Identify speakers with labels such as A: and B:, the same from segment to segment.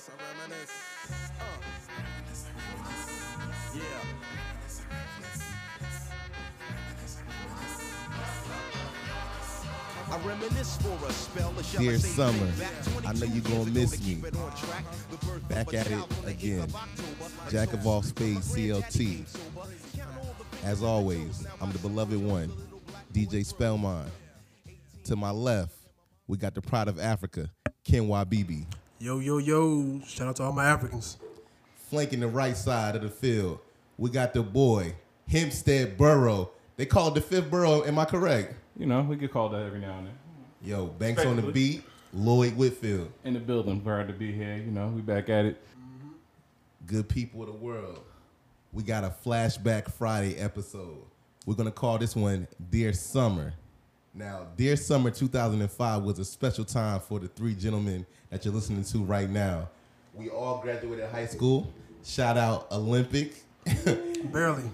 A: reminisce, I reminisce. Uh. Yeah. I reminisce for a spell. Or shall I
B: Dear summer, I know you're gonna miss me.
A: it on track. The birth
B: Back at it
A: child on the
B: again.
A: 8th of October.
B: Jack of all spades, CLT. As always, I'm the beloved one, DJ Spellmine. To my left, we got the pride of Africa, Ken Wabibi.
C: Yo, yo, yo. Shout out to all my Africans.
B: Flanking the right side of the field, we got the boy, Hempstead Borough. They call it the fifth borough, am I correct?
D: You know, we get called that every now and then.
B: Yo, Banks on the beat, Lloyd Whitfield.
D: In the building, glad to be here. You know, we back at it. Mm-hmm.
B: good people of the world. We got a flashback Friday episode. We're gonna call this one Dear Summer. Now, Dear Summer 2005 was a special time for the three gentlemen that you're listening to right now. We all graduated high school. Shout out Olympic.
C: Barely.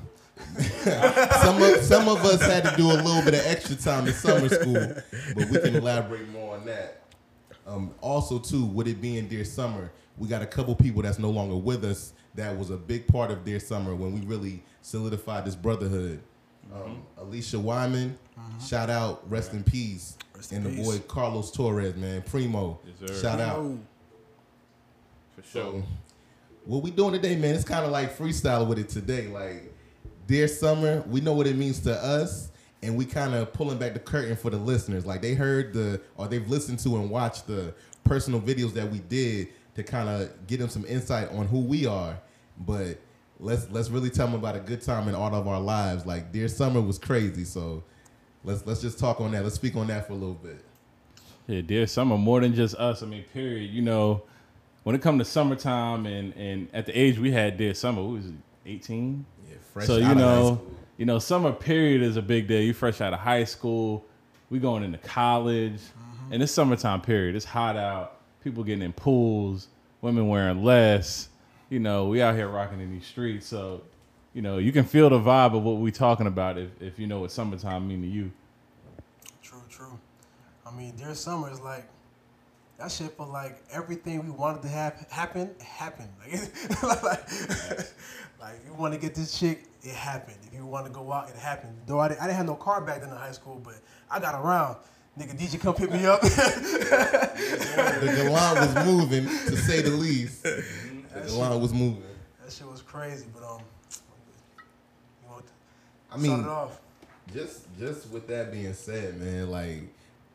B: some of some of us had to do a little bit of extra time in summer school, but we can elaborate more on that. Um, also, too, with it being Dear Summer, we got a couple people that's no longer with us. That was a big part of Dear Summer when we really solidified this brotherhood. Um, Alicia Wyman, shout out, rest in peace,
C: Rest in
B: and the
C: peace.
B: boy Carlos Torres, man, Primo,
D: Yes, sir.
B: shout out.
C: Yo,
D: For
B: So, what we doing today, man? It's kind of like freestyle with it today. Like, dear summer, we know what it means to us, and we kind of pulling back the curtain for the listeners. Like they heard the, or they've listened to and watched the personal videos that we did to kind of get them some insight on who we are. But let's let's really tell them about a good time in all of our lives. Like, dear summer was crazy. So, let's let's just talk on that. Let's speak on that for a little bit.
D: Yeah, dear summer, more than just us. I mean, period. You know, when it come to summertime and and at the age we had dear summer, we was 18.
B: Yeah, fresh
D: so
B: out
D: you
B: of high
D: know,
B: school.
D: you know, summer period is a big deal. You fresh out of high school, we going into college,
B: Mm-hmm.
D: and it's summertime period. It's hot out. People getting in pools, women wearing less. You know, we out here rocking in these streets. So, you know, you can feel the vibe of what we talking about if if you know what summertime mean to you.
C: true, true. I mean, dear summer is like that shit for like everything we wanted to have happen happened. Like, like, like you want to get this chick, it happened. If you want to go out, it happened. Though I didn't, I didn't have no car back then in high school, but I got around. Nigga, DJ come pick me up.
B: the galant was moving, to say the least. The galant was moving.
C: that shit was crazy, but um, you know,
B: I mean,
C: it off.
B: just just with that being said, man, like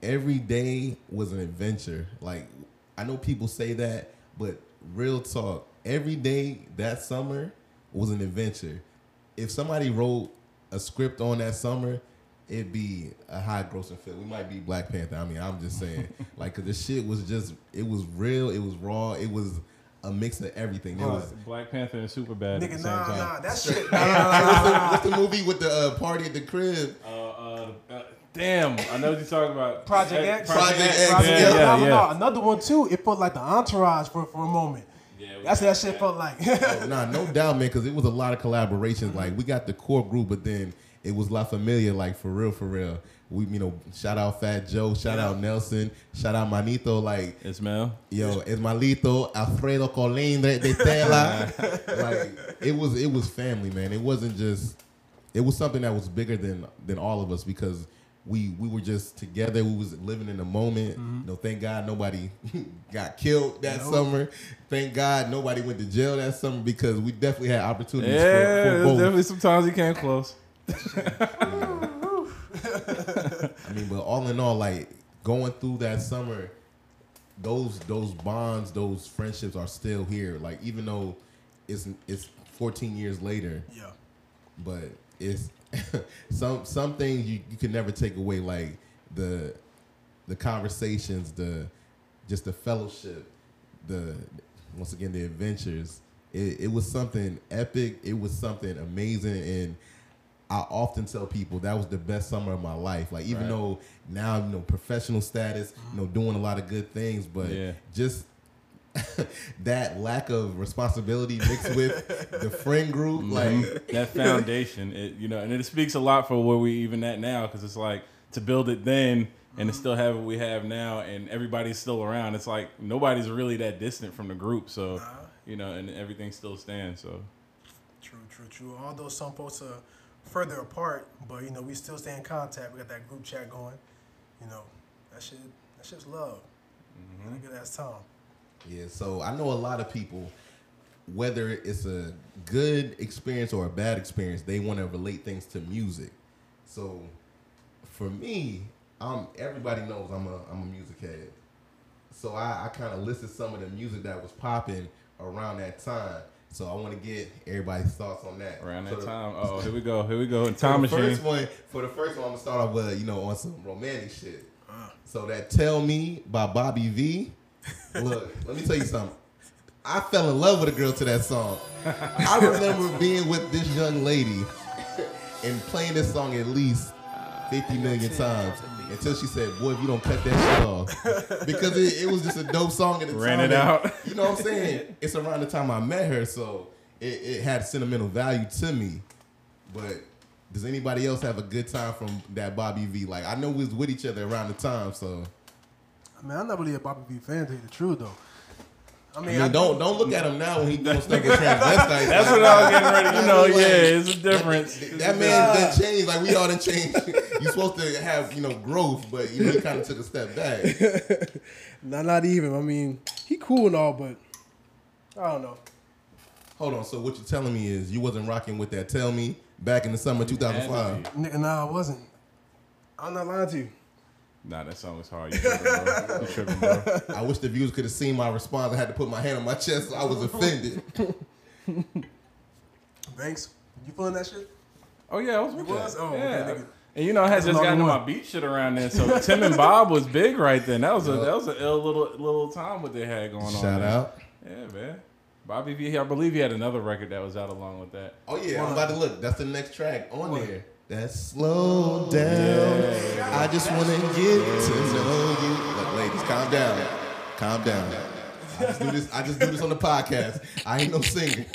B: every day was an adventure. Like I know people say that, but real talk, every day that summer was an adventure. If somebody wrote a script on that summer, it'd be a high grossing film. We might be Black Panther. I mean, I'm just saying, like, cause the shit was just, it was real, it was raw, it was a mix of everything. It was.
D: Black Panther and Superbad at the same
C: nah,
D: time.
C: nah, that shit. Nah, nah.
B: What's the movie with the uh, party at the crib?
D: Uh, uh, uh, damn, I know what you're talking about.
C: Project X.
B: Project X,
C: Project
B: yeah,
C: X.
D: yeah,
C: No, no, no. Another one too. It felt like the entourage for, for a moment.
D: Yeah,
C: That's what that shit
D: that.
C: felt like.
B: Oh, nah, no doubt, man, because it was a lot of collaborations. Like we got the core group, but then it was La Familia, like for real, for real. We, you know, shout out Fat Joe, shout out Nelson, shout out Manito, like
D: Ismail.
B: yo, Esmalito, Alfredo Colindre de Tela. like it was, it was family, man. It wasn't just, it was something that was bigger than than all of us because. We, we were just together. We was living in the moment. Mm-hmm. You know, thank God nobody got killed that
C: Nope.
B: summer. Thank God nobody went to jail that summer because we definitely had opportunities
D: Yeah,
B: for, for
D: there's
B: both.
D: definitely sometimes you came close.
B: I mean, but all in all, like going through that summer, those those bonds, those friendships are still here. Like even though it's it's 14 years later,
C: yeah.
B: but it's some some things you, you can never take away, like the the conversations, the just the fellowship, the once again the adventures. It, it was something epic. It was something amazing, and I often tell people that was the best summer of my life. Like even
D: Right.
B: though now you know professional status, you know doing a lot of good things, but
D: Yeah.
B: just that lack of responsibility mixed with the friend group, mm-hmm. like
D: that foundation, it, you know, and it speaks a lot for where we even at now because it's like to build it then and to still have what we have now, and everybody's still around. It's like nobody's really that distant from the group, so you know, and everything still stands. So
C: True, true, true. Although some folks are further apart, but you know we still stay in contact. We got that group chat going. You know, that shit, that shit's love.
D: Mm-hmm.
C: Had a good ass time.
B: Yeah, so I know a lot of people, whether it's a good experience or a bad experience, they want to relate things to music. So for me, um, everybody knows I'm a I'm a music head. So I, I kind of listed some of the music that was popping around that time. So I want to get everybody's thoughts on that.
D: around
B: So
D: that
B: the-
D: time, oh here we go, here we go,
B: for
D: time
B: the
D: machine.
B: first one, for the first one, I'm gonna start off with you know on some romantic shit.
C: Uh.
B: So that "Tell Me" by Bobby V. Look, let me tell you something. I fell in love with a girl to that song. I remember being with this young lady and playing this song at least 50 million times until she said, "Boy, if you don't cut that shit off," because it, it was just a dope song at the
D: Ran
B: time.
D: it
B: and,
D: out.
B: You know what I'm saying? It's around the time I met her, so it, it had sentimental value to me. But does anybody else have a good time from that Bobby V? Like I know we was with each other around the time, so
C: I mean, I'm not really a Bobby V fan, to tell you the truth, though. I
B: I
C: mean,
B: mean, don't don't look at him now when he doing stuff with transvestites.
D: That's
B: Like,
D: what I was getting ready. You know,
B: mean,
D: yeah, it's a difference.
B: That, that man done changed. Like we all done changed. You're supposed to have you know growth, but you know he kind of took a step back.
C: not, not even. I mean, he cool and all, but I don't know.
B: Hold on. So what you're telling me is you wasn't rocking with that? Tell me back in the summer 2005.
C: Nigga, nah, I wasn't. I'm not lying to you.
D: Nah, that song was hard. You tripping, bro. You tripping, bro.
B: I wish the viewers could have seen my response. I had to put my hand on my chest. So I was offended.
C: Banks, you feeling that shit?
D: Oh yeah, I was with
C: You was?
D: that.
C: Oh,
D: yeah.
C: nigga.
D: And you know, I had
C: That's
D: just gotten to my beat shit around then. So Tim and Bob was big right then. That was a that was a ill little little time what they had going on.
B: Shout
D: there.
B: out.
D: Yeah, man. Bobby V, I believe he had another record that was out along with that.
B: Oh yeah, I'm about to look. That's the next track on
C: What?
B: there. That's slow down. I just want to get to know you. Look, ladies, calm down. Calm down. I just do this. I just do this on the podcast. I ain't no singer.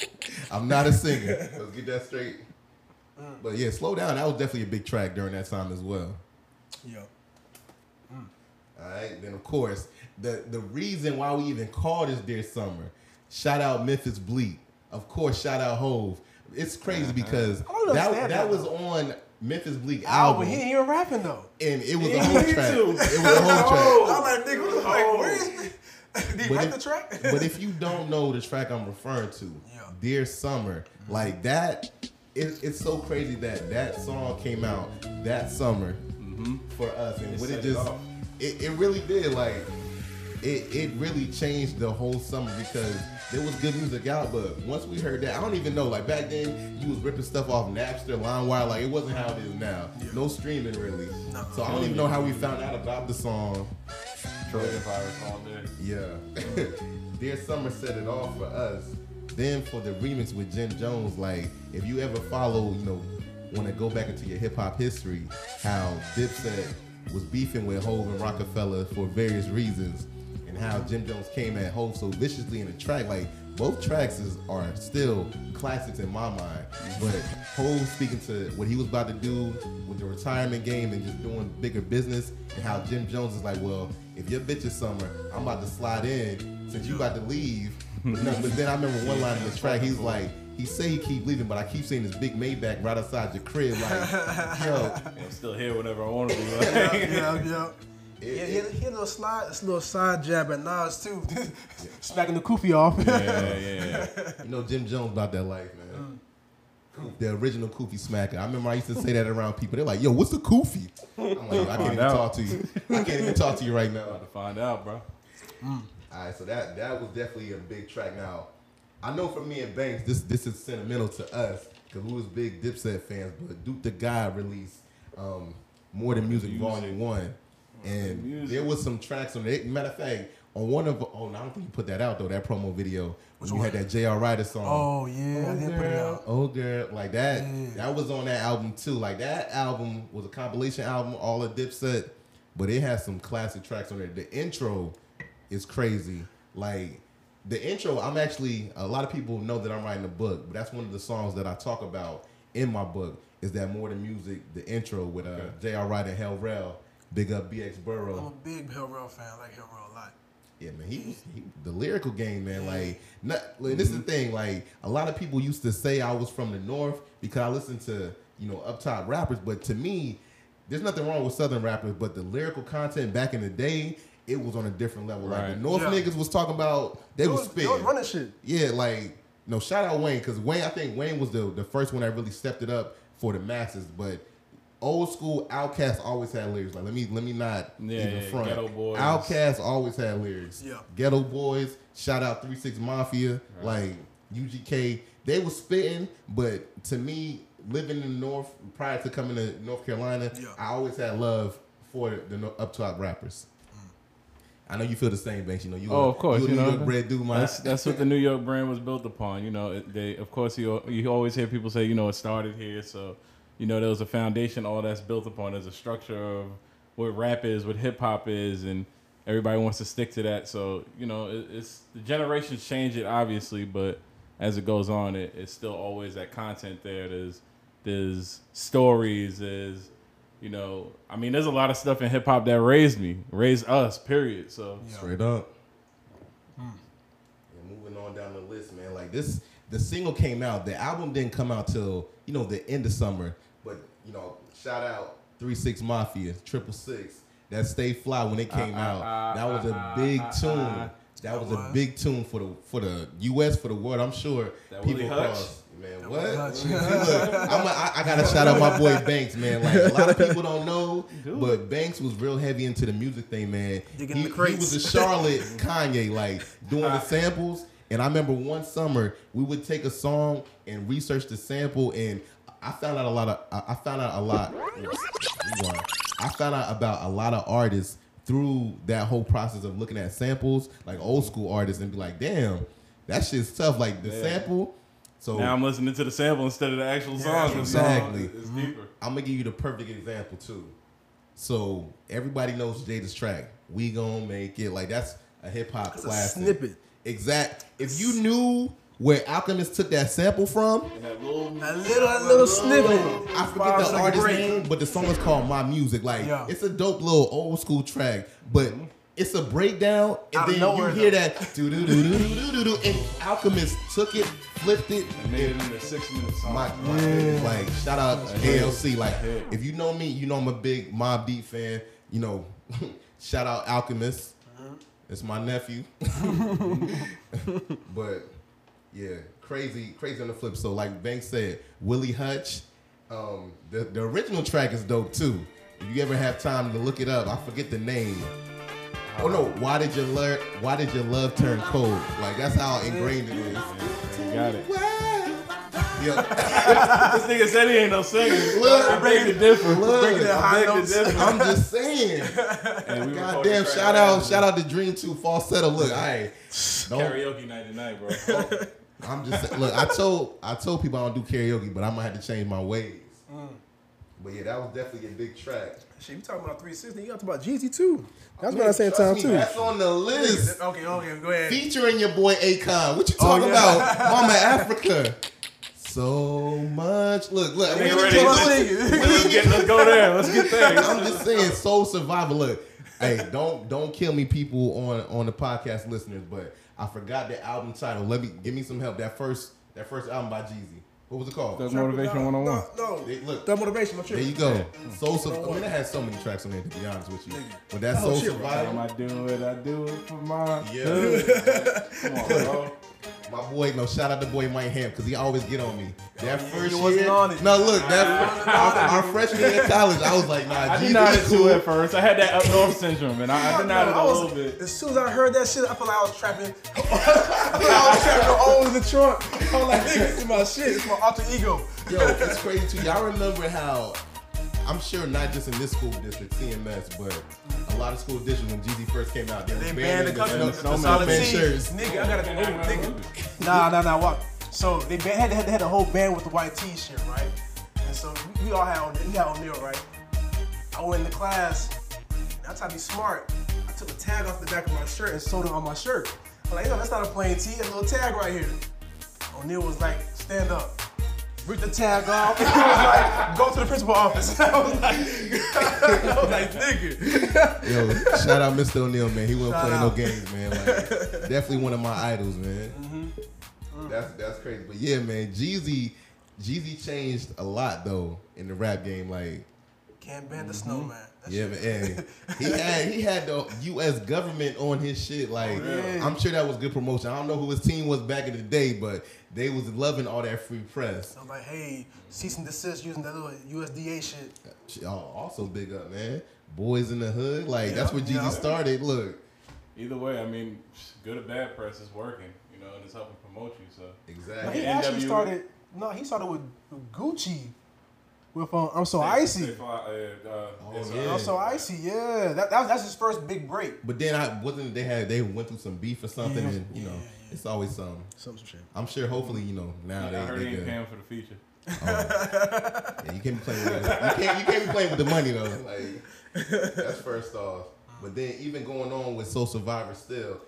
B: I'm not a singer. Let's get that straight. But yeah, slow down. That was definitely a big track during that time as well.
C: Yeah. Mm.
B: All right. Then of course, the the reason why we even call this Dear Summer, shout out Memphis Bleek. Of course, shout out Hove. It's crazy
C: uh-huh. because
B: that that
C: that,
B: was on Memphis
C: Bleek
B: album.
C: Oh, but he ain't even rapping though.
B: and it was
D: Yeah,
B: a whole track.
D: too.
B: It was a whole track. Oh.
C: I'm like, nigga, what the fuck? Oh. Where is me? Did he
B: But
C: write
B: if-
C: the track?
B: but if you don't know the track I'm referring to,
C: Yeah.
B: Dear Summer, like that, it, it's so crazy that that song came out that summer mm-hmm. for us, and
D: It
B: when it
D: it
B: just, it, it really did, like, it, it really changed the whole summer because there was good music out, but once we heard that, I don't even know, like back then, you was ripping stuff off Napster, LimeWire, like it wasn't how it is now. No streaming really.
C: No.
B: So I don't even know how we found out about the song.
D: Trojan virus on there.
B: Yeah. Dear Summer set it off for us. Then for the remix with Jim Jones, like if you ever follow, you know, want to go back into your hip hop history, how Dipset was beefing with Hove and Rockefeller for various reasons, and how Jim Jones came at Hove so viciously in the track. Like both tracks is, are still classics in my mind. But Hove speaking to what he was about to do with the retirement game and just doing bigger business, and how Jim Jones is like, well, if your bitch is summer, I'm about to slide in since you about to leave. But, no, but then I remember one line in the track, he's like, he say he keep leaving, but I keep seeing this big Maybach right outside your crib. Like, yo,
D: I'm still here whenever I want to be.
C: yeah,
D: Like,
C: yeah, yeah.
B: It-
C: Yeah, he, had- he a little slide, a little side jab at Nas too, smacking the kufi off.
D: yeah, yeah. Yeah.
B: You know Jim Jones about that life, man. The original Kufi smacker. I remember I used to say that around people. They're like, "Yo, what's the Kufi?" I'm like, "I can't even
D: out.
B: talk to you. I can't even talk to you right now."
D: About to find out, bro.
B: All right, so that that was definitely a big track. Now, I know for me and Banks, this this is sentimental to us because we was big Dipset fans. But Duke the God released um, More Than Music,
D: Music.
B: Volume One, and
D: Music.
B: there was some tracks on it. Matter of fact, on one of oh, I don't think you put that out though. That promo video when we had that J.R. Writer song.
C: Oh yeah, I didn't put it out.
B: Oh girl, like that.
C: Yeah.
B: That was on that album too. Like that album was a compilation album, all of Dipset, but it has some classic tracks on there. The intro is crazy. Like the intro, I'm actually a lot of people know that I'm writing a book, but that's one of the songs that I talk about in my book. Is that more than music? The intro with uh, J.R. Writer, Hell Rell. Big up BX Burrow.
C: I'm a big Hell Rell fan. I like Hell Rell a lot.
B: Yeah, man, he, was- he the lyrical game, man. Like, not, like, this is the thing. Like, a lot of people used to say I was from the north because I listened to you know up top rappers, but to me, there's nothing wrong with southern rappers, but the lyrical content back in the day, it was on a different level. Like the north
C: Yeah.
B: niggas was talking about they was
C: They
B: spitting.
C: was running shit.
B: Yeah, like no, shout out Wayne because Wayne, I think Wayne was the the first one that really stepped it up for the masses. But old school OutKast always had lyrics. Like let me let me not
D: Yeah,
B: even
D: yeah,
B: front.
D: Geto Boys.
B: OutKast always had lyrics.
C: Yeah.
B: Geto Boys. Shout out Three Six Mafia. Like UGK, they was spitting. But to me, living in the North prior to coming to North Carolina,
C: Yeah.
B: I always had love for the no- up top rappers. Mm. I know you feel the same, Banks. You know you.
D: Oh,
B: a-
D: of course,
B: You, a
D: you
B: New. York bred dude, man.
D: That's that's what the New York brand was built upon. You know, they of course you you always hear people say you know it started here, so you know there was a foundation. All that's built upon. There's a structure of what rap is, what hip hop is, and everybody wants to stick to that. So you know it, it's the generations change it obviously, but as it goes on, it, it's still always that content there. There's there's stories. There's you know, I mean, there's a lot of stuff in hip hop that raised me, raised us. Period. So
B: Straight up. Hmm. And moving on down the list, man. Like this, the single came out. The album didn't come out till you know the end of summer. But you know, shout out Three Six Mafia, Triple Six. That Stay Fly when it came
D: Uh,
B: out.
D: uh,
B: that was a big
D: uh,
B: tune.
D: uh,
B: That was a big tune for the for the U.S. for the world. I'm sure
D: That
B: people
D: Willie
B: across. Man, what?
C: Willie Hutch.
B: See, look, I'm a, I, I gotta shout out my boy Banks, man. Like a lot of people don't know,
D: Do
B: but Banks was real heavy into the music thing, man.
C: Digging
B: He,
C: the
B: he was a Charlotte Kanye, like doing the samples. And I remember one summer we would take a song and research the sample, and I found out a lot of I I found out a lot. I found out about a lot of artists through that whole process of looking at samples, like old school artists, and be like, damn, that shit's tough. Like the
D: Yeah.
B: sample. So
D: Now I'm listening to the sample instead of the actual song. The song
B: exactly.
D: is mm-hmm. deeper.
B: I'm gonna give you the perfect example too. So everybody knows Jada's track. We gonna make it like that's a hip hop
C: That's a
B: classic.
C: snippet.
B: Exact. If you knew where Alchemist took that sample from,
D: That little,
C: A little, a little snippet.
B: I forget the
C: second
B: artist name, but the song is called My Music. Like
C: Yeah.
B: it's a dope little old school track, but it's a breakdown, and
C: Out
B: then
C: nowhere,
B: you hear
C: though.
B: that do do do do do do do, and Alchemist took it, flipped it,
D: and made it into a six minute song.
B: My, my goodness, like shout out ALC. Like if you know me, you know I'm a big Mobb Deep fan. You know, shout out Alchemist. It's my nephew. but yeah, crazy, crazy on the flip. So like Banks said, Willie Hutch. Um, the the original track is dope too. If you ever have time to look it up, I forget the name. Oh no, why did your love why did your love turn cold? Like that's how ingrained it is.
D: You got it.
B: Yeah.
D: this nigga said he ain't no singer.
B: Look,
D: I beg to differ.
B: look.
D: I beg to
C: High notes.
D: differ.
B: I'm just saying.
D: And we
B: Goddamn! Shout
D: right
B: out, shout out to Dream Two falsetto. Look, I don't.
D: Karaoke night tonight, bro.
B: I'm just saying- look. I told I told people I don't do karaoke, but I'm gonna have to change my ways. Mm. But yeah, that was definitely a big track.
C: Shit, you talking about 360? You talking about Jeezy too? That's
B: Man,
C: what I say in
B: trust
C: time
B: me,
C: too.
B: That's on the list.
C: Okay, okay, go ahead.
B: Featuring your boy Akon. What you oh, talking
C: Oh, yeah.
B: about, Mama Africa? So much. Look, look. we
D: ain't ready.
C: Let's
B: to-
C: sing
D: let's, get, let's go there. Let's get there.
B: I'm just saying, soul survivor. Look, hey, don't don't kill me, people on on the podcast listeners. But I forgot the album title. Let me give me some help. That first that first album by Jeezy. What was it called?
D: That's Motivation
C: no,
D: 101.
C: No, no.
B: Hey, look,
C: That motivation, no
B: there you go. Mm. Soul Survivor. I mean, oh it has so many tracks on there. To be honest with you, but that
C: Oh,
B: Soul
C: shit,
D: Time I
B: Survivor.
D: do it, I do it for my
B: Yeah.
D: Come on, bro.
B: My boy, no shout out to boy Mike Ham because he always get on me. That first
C: he wasn't on it.
B: no look, that our, our freshman year in college, I was like, nah,
D: I
B: Jeezy
D: denied it
B: is
D: too
B: cool.
D: at first. I had that up north syndrome, and I, I denied it a
C: I was-
D: little bit.
C: As soon as I heard that shit, I felt like I was trapping. I felt like I was trapping all in the trunk. I was like, nigga, this is my shit. It's my alter ego.
B: Yo, it's crazy too. Y'all remember how I'm sure not just in this school district, CMS, but a lot of school districts when Jeezy first came out, they,
C: They
B: was
C: banned the
B: banning
C: country,
B: the,
C: the,
B: the,
C: the solid
B: man shirts.
C: Nigga, I gotta go, nigga. Nah, nah, nah, what? So they ban- had, had, had a whole band with the white T-shirt, right? And so we, we all had on, we had on there, right? I went into class, and I tried to be smart. I took a tag off the back of my shirt and sewed it on my shirt. I'm like, yo, that's not a plain tee, a little tag right here. O'Neal was like, stand up. Rip the tag off. He was like, go to the principal office. I was like, I was like, nigga.
B: Yo, shout out Mr. O'Neal, man. He wasn't playing no games, man. Like, definitely one of my idols, man.
C: Mm-hmm.
B: That's that's crazy. But yeah, man, Jeezy, Jeezy changed a lot though in the rap game. Like,
C: Can't ban the mm-hmm. snowman. That
B: yeah,
C: shit-
B: man, hey, he had he had the U.S. government on his shit. Like,
C: yeah.
B: I'm sure that was good promotion. I don't know who his team was back in the day, but they was loving all that free press.
C: I'm like, hey, cease and desist using that little USDA shit.
B: Shit, al- Also, big up, man. Boys in the hood, like that's where Jeezy
C: yeah.
B: started. Look,
D: Either way, I mean, good or bad press is working, you know, and it's helping promote you. So
C: No,
B: exactly.
C: he
D: Yeah,
C: actually
D: NW.
C: started. No, he started with, with Gucci. With um, I'm so
D: They-
C: icy.
D: they fly- uh, uh,
B: Oh, yeah.
C: I'm so icy. Yeah, that, that was, that's his first big break.
B: But then I wasn't. They had they went through some beef or something,
C: Yeah,
B: and you know,
C: yeah, yeah.
B: it's always something.
C: Some shit.
B: I'm sure. Hopefully, you know, now
D: I
B: they,
D: heard
B: they
D: he ain't
B: good.
D: paying for the feature.
B: Yeah, you can't be playing. With it. You can't. You can't be playing with the money though. Like that's first off. But then even going on with Soul Survivor, still,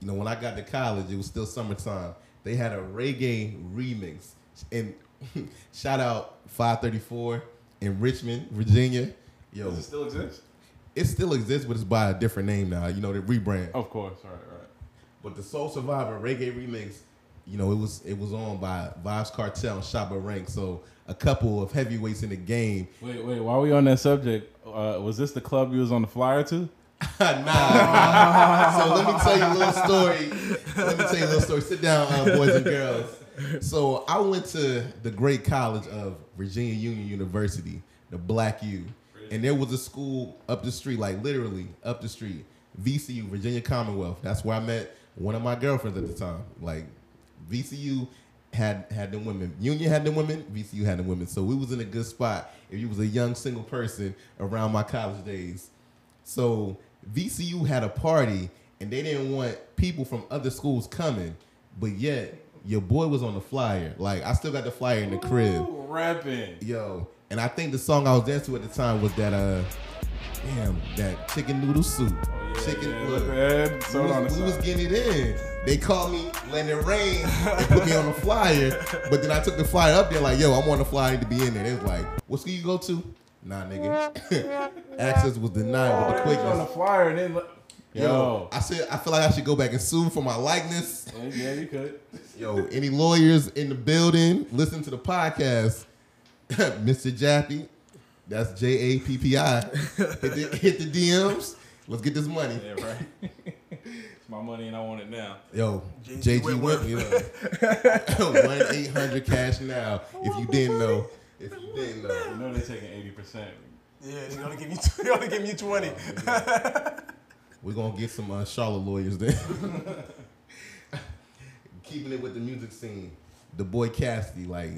B: you know, when I got to college, it was still summertime. They had a reggae remix, and shout out 534 in Richmond, Virginia. Yo,
D: Does it still exist?
B: it still exists, but it's by a different name now. You know, the rebrand.
D: Of course, right, right.
B: But the Soul Survivor reggae remix, you know, it was it was on by Vybz Kartel and Shabba Rank. So a couple of heavyweights in the game.
D: Wait, wait. While we on that subject, uh, was this the club you was on the flyer to?
B: nah. so let me tell you a little story. Let me tell you a little story. Sit down, uh, boys and girls. So I went to the great college of Virginia Union University, the Black U, and there was a school up the street, like literally up the street, VCU, Virginia Commonwealth. That's where I met one of my girlfriends at the time. Like VCU had had the women, Union had the women, VCU had the women. So we was in a good spot if you was a young single person around my college days. So VCU had a party and they didn't want people from other schools coming, but yet your boy was on the flyer. Like I still got the flyer in the crib.
D: Ooh, rapping.
B: Yo, and I think the song I was dancing to at the time was that uh damn, that chicken noodle soup.
D: Oh, yeah,
B: chicken
D: yeah,
B: look,
D: man.
B: we,
D: Soda on the
B: was, we was getting it in. They called me it rain and put me on the flyer. But then I took the flyer up there like, yo, I'm on the flyer, to be in there. They was like, what school you go to? Nah, nigga. Access was denied with the
D: Put you on the flyer and then.
B: Yo,
D: Yo.
B: I said I feel like I should go back and sue for my likeness.
D: Yeah, yeah, you could.
B: Yo, any lawyers in the building, listen to the podcast. Mr. Jappy, that's J A P P I. Hit the, hit the DMs. Let's get this money.
D: Yeah, right. it's my money and I want it now.
B: Yo,
C: JG
B: JG
C: Whitworth.
B: Whitworth. You know, one eight hundred cash now. If you didn't know, if you didn't
D: You
B: know,
D: know they're taking eighty percent.
C: Yeah, they're gonna give you. They're gonna give you twenty.
B: we're gonna get some uh, Charlotte lawyers then. Keeping it with the music scene, the boy Cassidy. Like,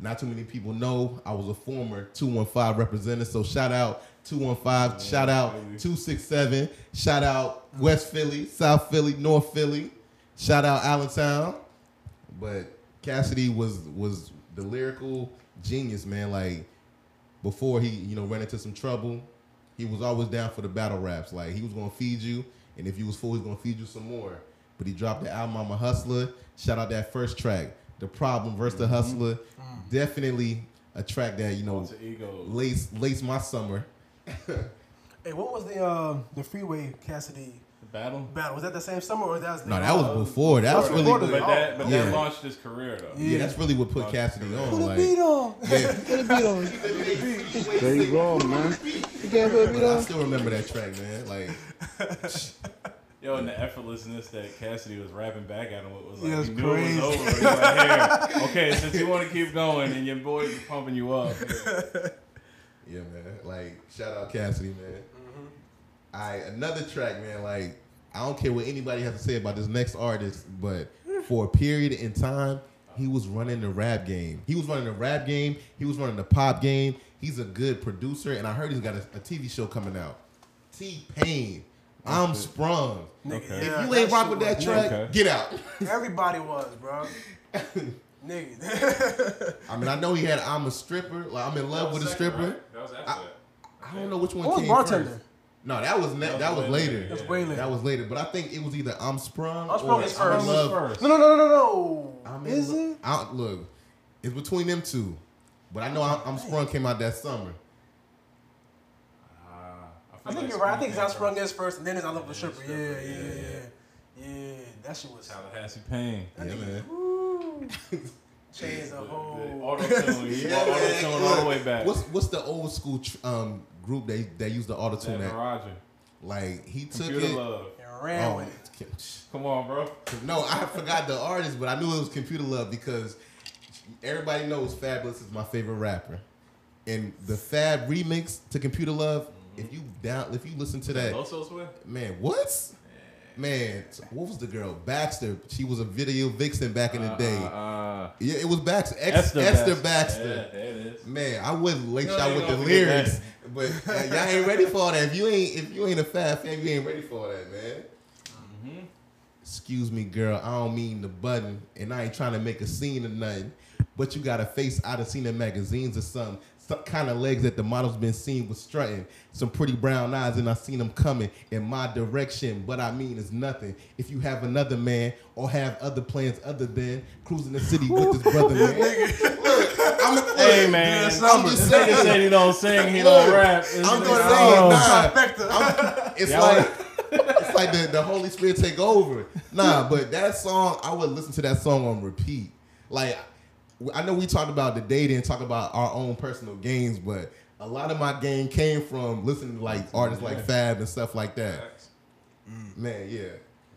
B: not too many people know I was a former two one five representative. So shout out two one five. Shout out
D: baby.
B: two six seven. Shout out West Philly, South Philly, North Philly. Shout out Allentown. But Cassidy was was the lyrical genius, man. Like before he, you know, ran into some trouble, he was always down for the battle raps. Like he was gonna feed you, and if you was full, he was gonna feed you some more. But he dropped the album I'm a Hustler. Shout out that first track, The Problem versus the Hustler. Definitely a track that, you know, lace lace my summer.
C: Hey, what was the um the freeway Cassidy
D: battle.
C: battle? Was that the same summer or that was?
B: No, that was before. That was
C: That's
B: really
C: before
B: what,
C: the-
D: But that, but oh,
B: Yeah.
D: that launched his career though.
B: yeah, that's really what put Cassidy on.
C: Put a
B: Like,
C: beat on.
B: yeah.
E: There you go, man. You can't put a beat
B: But I
E: on.
B: still remember that track, man. Like,
D: Yo, and the effortlessness that Cassidy was rapping back at him with was like,
C: Yeah,
D: he
C: it's
D: knew
C: crazy.
D: it was over. He's like, here, okay, since you want to keep going and your boys is pumping you up,
B: Yeah, man. Like, shout out Cassidy, man. Mm-hmm. I another track, man. Like, I don't care what anybody has to say about this next artist, but for a period in time, he was running the rap game. He was running the rap game. He was running the pop game. He's a good producer, and I heard he's got a, a TV show coming out. T Pain, I'm sprung.
D: Okay.
B: if you ain't rock with that
C: was-
B: track,
D: Okay.
B: get out.
C: Everybody was, bro. Nigga.
B: I mean, I know he had I'm a stripper. Like I'm in love with a stripper.
D: That was after
B: I-
D: that.
B: I don't know which one
C: What was
B: came
C: Bartender?
B: first. No, that was ne- that, was later.
C: That's way later.
B: That was later, but I think it was either I'm sprung
C: I'm Sprung
B: or
C: is
B: I'm
C: first.
B: love.
D: first.
C: No, no, no, no, no, no.
B: I'm in
C: Is
B: lo-
C: it?
B: I, look, It's between them two. But I know I'm, I'm Sprung came out that summer.
C: I think you're right. I think it's I sprung this first, and then it's I love the stripper. Yeah, yeah, yeah, yeah. Yeah, that shit was
D: Tallahassee Pain.
B: Yeah, man.
C: Woo. changed the whole.
D: Auto tune. He auto tune all the way back.
B: What's what's the old school um, group they that used the auto tune
D: Devin
B: at?
D: Roger.
B: Like he took
D: Computer
B: it.
D: love.
C: And ran
B: Oh,
C: with.
D: Come on, bro.
B: no, I forgot the artist, but I knew it was Computer Love because everybody knows Fabolous is my favorite rapper, and the Fab remix to Computer Love. Mm-hmm. If you down, if you listen to that,
D: Loso Sweat?
B: man, what? Man, what was the girl? Baxter. She was a video vixen back in the uh, day.
D: Uh, uh,
B: yeah, it was Baxter. Ex- Esther, Baxter.
D: Yeah, it is.
B: Man, I wouldn't link
D: No,
B: y'all with the
D: gonna
B: lyrics, but uh, y'all ain't ready for that. If you ain't, if you ain't a fat fan, you ain't ready for that, man.
D: Mm-hmm.
B: Excuse me, girl. I don't mean the button, and I ain't trying to make a scene or nothing. But you got a face I done seen in magazines or something. Some kind of legs that the model's been seen with strutting. Some pretty brown eyes, and I seen them coming in my direction. But I mean, it's nothing. If you have another man or have other plans other than cruising the city with this brother, man. Look, I'm a,
D: Hey man,
B: I'm just
D: Nigga
B: saying.
D: said he don't sing, he don't rap. It's
B: I'm
D: like,
B: just saying, nah. It's
D: Y'all
B: like it's like the, the Holy Spirit take over. Nah, but that song, I would listen to that song on repeat. Like I know we talked about the dating talk about our own personal gains, but a lot of my gain came from listening to like artists like Fab and stuff like that. Man, yeah.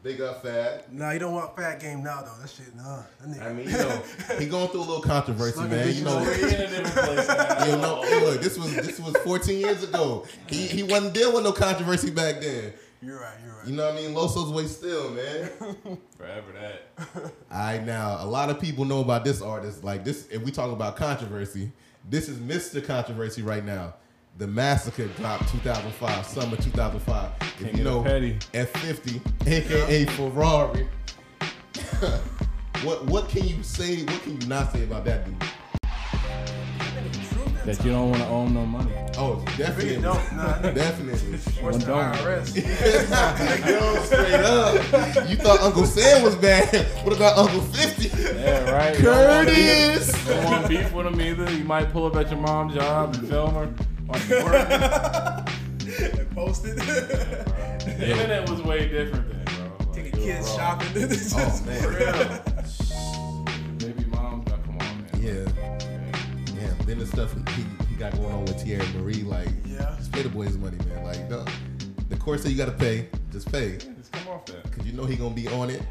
B: Big up Fab.
C: Nah, you don't want fat game now though. That shit, nah. That nigga.
B: I mean, you know, he going through a little controversy,
C: Slugging
B: man. You know,
D: in a place now.
B: you know, look, this was this was 14 years ago. He he wasn't dealing with no controversy back then.
C: you're right. You're right.
B: You know what I mean? Loso's way still, man.
D: Forever that.
B: All right, now a lot of people know about this artist. Like this, if we talk about controversy, this is Mr. Controversy right now. The Massacre dropped 2005, summer 2005. If
D: King
B: you know
D: Petty.
B: F50, aka Ferrari. what what can you say? What can you not say about that dude?
D: That you don't want to own no money.
B: Oh, definitely,
C: Really don't. Nah, nigga.
B: definitely.
C: Worse than
D: don't.
C: IRS.
B: Yo, straight up. You thought Uncle Sam was bad. What about Uncle 50?
D: Yeah, right. You don't want
B: Curtis.
D: You don't want beef with him either. You might pull up at your mom's job and film her while you working.
C: Posted.
D: The internet was way different then, bro. Like,
C: Taking kids
D: raw.
C: shopping. It's
B: Oh
C: just-
B: man.
D: For real. Baby mom, oh, come on, man.
B: Yeah. Yeah. Then the stuff he, he got going on with Teairra Marí, like,
C: Yeah.
B: just pay the boys money, man. Like, no, the course that you got to pay, just pay,
D: Yeah, Just come off that.
B: cause you know he gonna be on it,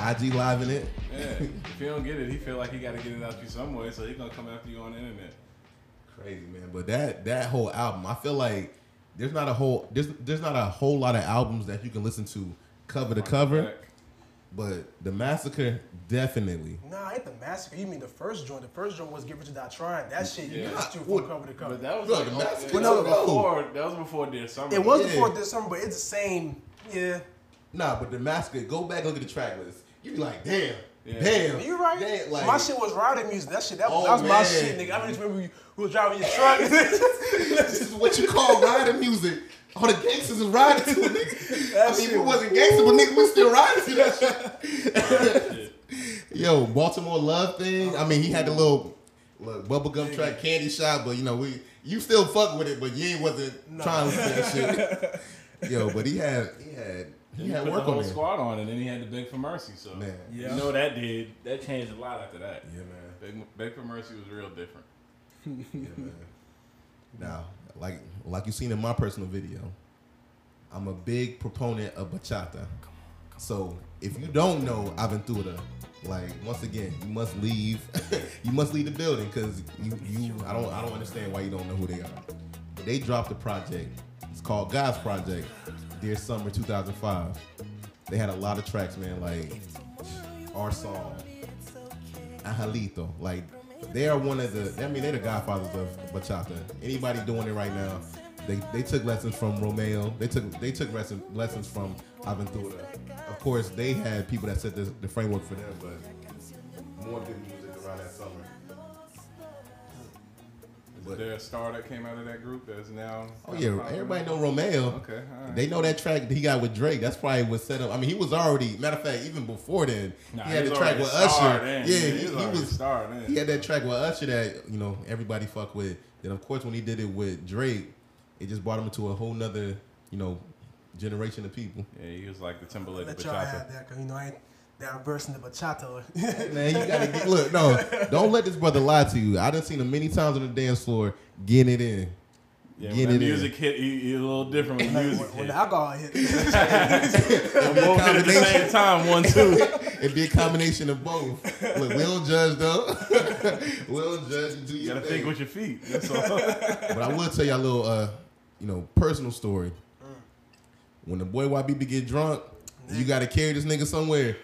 B: IG live in it.
D: Yeah. if you don't get it, he feel like he got to get it out to you some way, so he gonna come after you on the internet.
B: Crazy man, but that that whole album, I feel like there's not a whole there's there's not a whole lot of albums that you can listen to cover to cover, but the Massacre definitely.
C: Nah, ain't the massacre. You mean the first joint? The first joint was "Get Rich or Die Trying." That shit you
D: Yeah.
C: listen to
B: What-
C: from cover to cover.
D: But that was
B: Bro,
D: like,
B: the Massacre
D: yeah,
C: was
D: that was
B: dope.
D: before. That was before Dear Summer.
C: it was
B: Yeah.
C: before this summer, but it's the same. Yeah,
B: Nah, but the Massacre, go back and look at the track list. You be like, damn,
D: Yeah.
B: damn.
C: you right.
B: Damn, like,
C: my shit was riding music. That shit, that,
B: Oh,
C: that was my shit, nigga. I just remember you, you was driving your truck.
B: This is what you call riding music. All the gangsters is riding to it, nigga.
C: That
B: I mean,
C: shit
B: we
C: was-
B: wasn't gangster, but nigga, we still riding to that shit.
D: Shit.
B: Yo, Baltimore Love thing. I mean, he had the little, little bubblegum track, Candy Shop, but you know, we you still fuck with it, but you ain't wasn't trying to listen to that shit. Yo, but he had he had he
D: He
B: had
D: put
B: work
D: the
B: on
D: whole
B: it.
D: squad on, it and then he had to beg for mercy. So
B: Man.
C: Yeah.
D: you know that did that changed a lot after that.
B: Yeah, man.
D: Beg, beg for mercy was real different.
B: Yeah, man. Now, like like you seen in my personal video, I'm a big proponent of bachata. So if you don't know Aventura, like once again, you must leave. you must leave the building because you you I don't I don't understand why you don't know who they are. They dropped a project. It's called God's Project. Dear Summer 2005. They had a lot of tracks, man. Like our song, Angelito. Like they are one of the. I mean, they're the godfathers of bachata. Anybody doing it right now, they they took lessons from Romeo. They took they took lesson, lessons from Aventura. Of course, they had people that set the, the framework for them, but more good music around that summer.
D: Is Is there a star that came out of that group that's now?
B: Oh yeah, everybody know Romeo.
D: Okay, all right.
B: They know that track he got with Drake. That's probably what set up. I mean, he was already. Matter of fact, even before then,
D: Nah,
B: he had the track with
D: a star
B: Usher.
D: then.
B: Yeah,
D: Yeah,
B: he,
D: he was
B: he
D: a
B: was.
D: star then.
B: He had that track with Usher that you know everybody fuck with. Then of course when he did it with Drake, it just brought him into a whole nother you know generation of people.
D: Yeah, he was like the Timberlake of
C: Let y'all
D: bachata.
C: have that, cause you know I ain't down versing the bachata.
B: Man, you gotta get, look. No, don't let this brother lie to you. I done seen him many times on the dance floor getting it in.
D: Yeah,
B: Get
D: when
B: it
D: the
B: in.
D: music hit, he, he a little different when the
C: when,
D: music
C: when
D: hit.
C: the alcohol hit,
D: Them both hit at the same time, one, two.
B: It'd be a combination of both. Look, we don't judge though. we don't judge and do
D: You gotta
B: thing.
D: think with your feet. That's all.
B: But I will tell y'all a little, uh, you know, personal story. When the boy YBB get drunk, you got to carry this nigga somewhere.